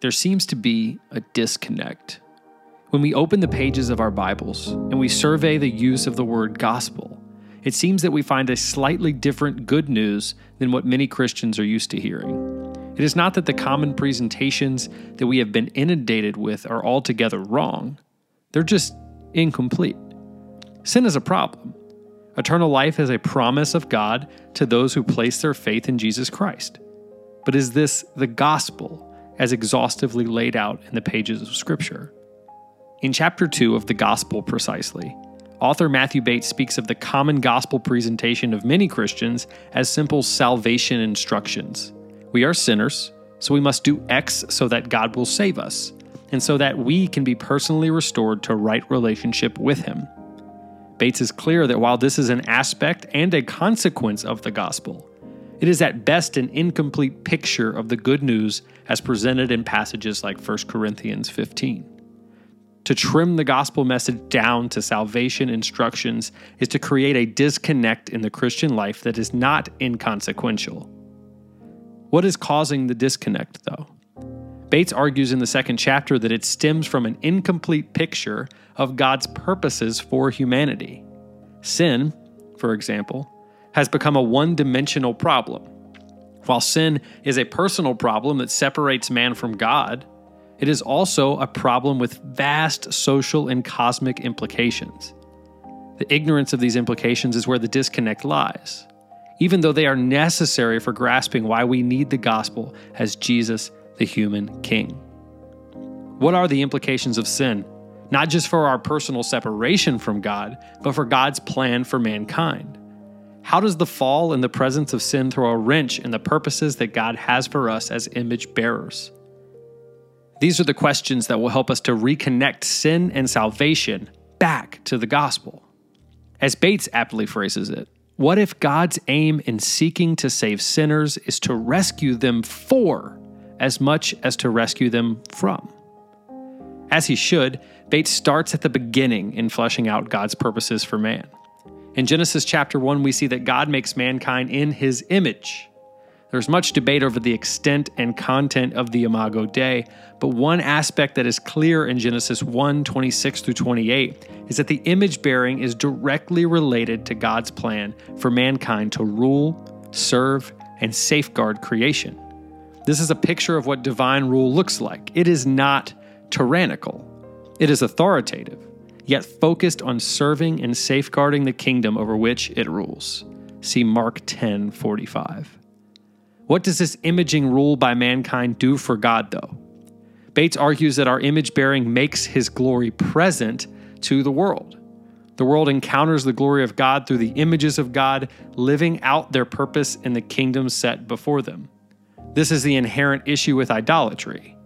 there seems to be a disconnect. When we open the pages of our Bibles and we survey the use of the word gospel, it seems that we find a slightly different good news than what many Christians are used to hearing. It is not that the common presentations that we have been inundated with are altogether wrong, they're just incomplete. Sin is a problem. Eternal life is a promise of God to those who place their faith in Jesus Christ. But is this the gospel as exhaustively laid out in the pages of Scripture? In chapter 2 of the Gospel precisely, author Matthew Bates speaks of the common gospel presentation of many Christians as simple salvation instructions. We are sinners, so we must do X so that God will save us, and so that we can be personally restored to right relationship with Him. Bates is clear that while this is an aspect and a consequence of the gospel, it is at best an incomplete picture of the good news as presented in passages like 1 Corinthians 15. To trim the gospel message down to salvation instructions is to create a disconnect in the Christian life that is not inconsequential. What is causing the disconnect, though? Bates argues in the second chapter that it stems from an incomplete picture of God's purposes for humanity. Sin, for example, has become a one dimensional problem. While sin is a personal problem that separates man from God, it is also a problem with vast social and cosmic implications. The ignorance of these implications is where the disconnect lies, even though they are necessary for grasping why we need the gospel as Jesus the human king. What are the implications of sin? Not just for our personal separation from God, but for God's plan for mankind. How does the fall and the presence of sin throw a wrench in the purposes that God has for us as image bearers? These are the questions that will help us to reconnect sin and salvation back to the gospel. As Bates aptly phrases it, what if God's aim in seeking to save sinners is to rescue them for as much as to rescue them from. As he should, Bates starts at the beginning in fleshing out God's purposes for man. In Genesis chapter 1, we see that God makes mankind in his image. There's much debate over the extent and content of the Imago Dei, but one aspect that is clear in Genesis 1 26 through 28 is that the image bearing is directly related to God's plan for mankind to rule, serve, and safeguard creation. This is a picture of what divine rule looks like. It is not tyrannical, it is authoritative, yet focused on serving and safeguarding the kingdom over which it rules. See Mark 10 45. What does this imaging rule by mankind do for God, though? Bates argues that our image bearing makes his glory present to the world. The world encounters the glory of God through the images of God living out their purpose in the kingdom set before them. This is the inherent issue with idolatry.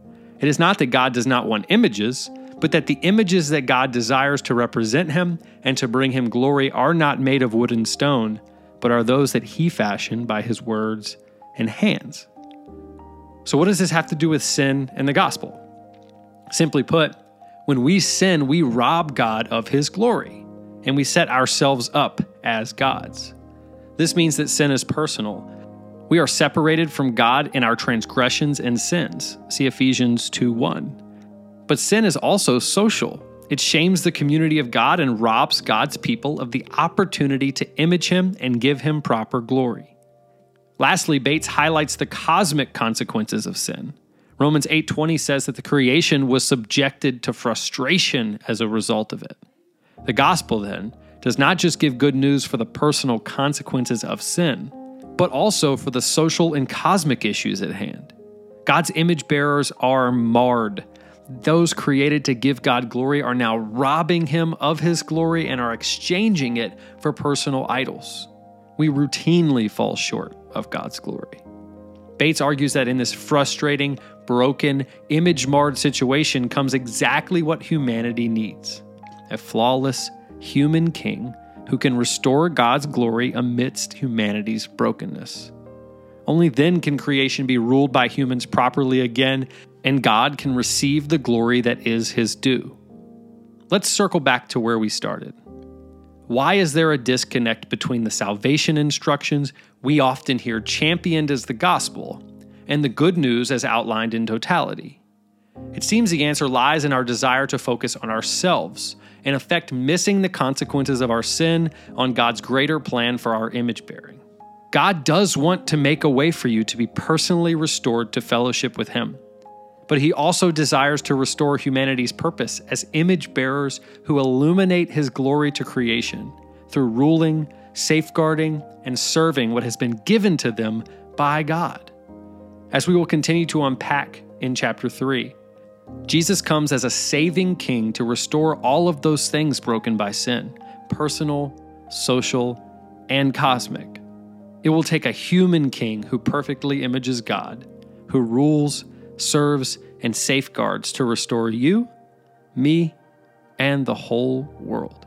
It is not that God does not want images, but that the images that God desires to represent him and to bring him glory are not made of wood and stone, but are those that he fashioned by his words and hands. So, what does this have to do with sin and the gospel? Simply put, when we sin, we rob God of his glory and we set ourselves up as gods. This means that sin is personal we are separated from God in our transgressions and sins. See Ephesians 2 1. But sin is also social. It shames the community of God and robs God's people of the opportunity to image Him and give Him proper glory. Lastly, Bates highlights the cosmic consequences of sin. Romans 8:20 says that the creation was subjected to frustration as a result of it. The gospel then does not just give good news for the personal consequences of sin, but also for the social and cosmic issues at hand. God's image bearers are marred. Those created to give God glory are now robbing him of his glory and are exchanging it for personal idols. We routinely fall short of God's glory. Bates argues that in this frustrating, broken, image marred situation comes exactly what humanity needs a flawless human king who can restore God's glory amidst humanity's brokenness. Only then can creation be ruled by humans properly again, and God can receive the glory that is his due. Let's circle back to where we started. Why is there a disconnect between the salvation instructions we often hear championed as the gospel and the good news as outlined in totality? It seems the answer lies in our desire to focus on ourselves, in effect, missing the consequences of our sin on God's greater plan for our image bearing. God does want to make a way for you to be personally restored to fellowship with Him. But He also desires to restore humanity's purpose as image bearers who illuminate His glory to creation through ruling, safeguarding, and serving what has been given to them by God. As we will continue to unpack in chapter 3, Jesus comes as a saving king to restore all of those things broken by sin personal, social, and cosmic. It will take a human king who perfectly images God, who rules, serves, and safeguards to restore you, me, and the whole world.